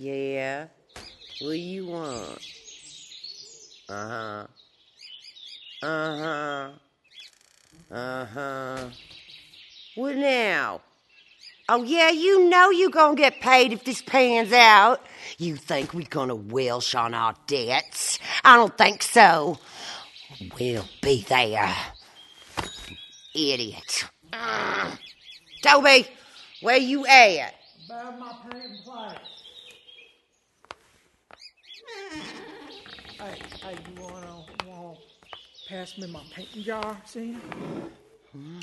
Yeah. What do you want? Uh huh. Uh huh. Uh huh. What now? Oh, yeah, you know you gonna get paid if this pans out. You think we gonna welsh on our debts? I don't think so. We'll be there. Idiot. Ugh. Toby, where you at? About my place. Hey, hey, you wanna, wanna pass me my painting jar, see? Hmm.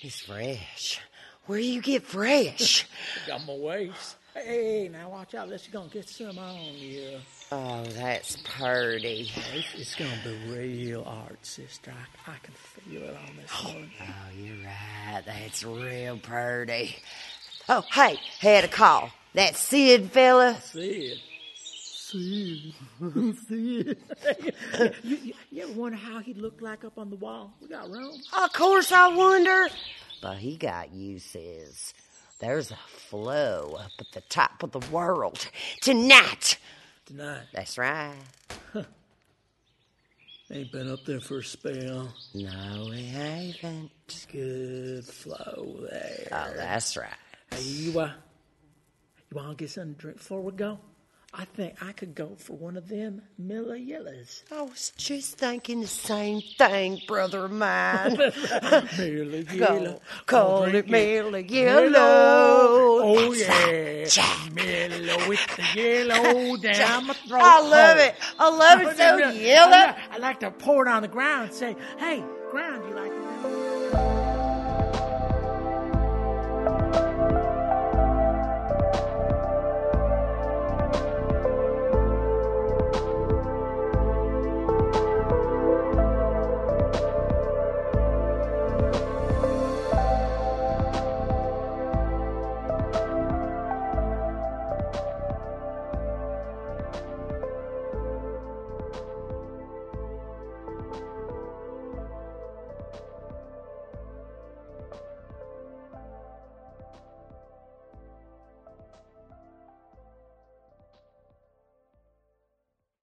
It's fresh. Where you get fresh? Got my waist. Hey, now watch out, unless you're gonna get some on you. oh, that's purty. It's, gonna be real art, sister. I, I can feel it on this oh, one. Oh, you're right. That's real purty. Oh, hey, had a call. That Sid fella. It. See. See you, you, you ever wonder how he looked like up on the wall? We got room. Of course, I wonder. But he got uses. There's a flow up at the top of the world tonight. Tonight. That's right. Huh. Ain't been up there for a spell. No, we haven't. Good flow there. Oh, that's right. Hey, you, uh, you want to get something to drink before we go? I think I could go for one of them Miller Yellows. I was just thinking the same thing, brother of mine. Miller Call, call it drink Miller Yellow. Yellow. Oh, yeah. Miller with the yellow down my throat. I love it. I love it so I yellow. like, I like to pour it on the ground and say, hey, ground, you like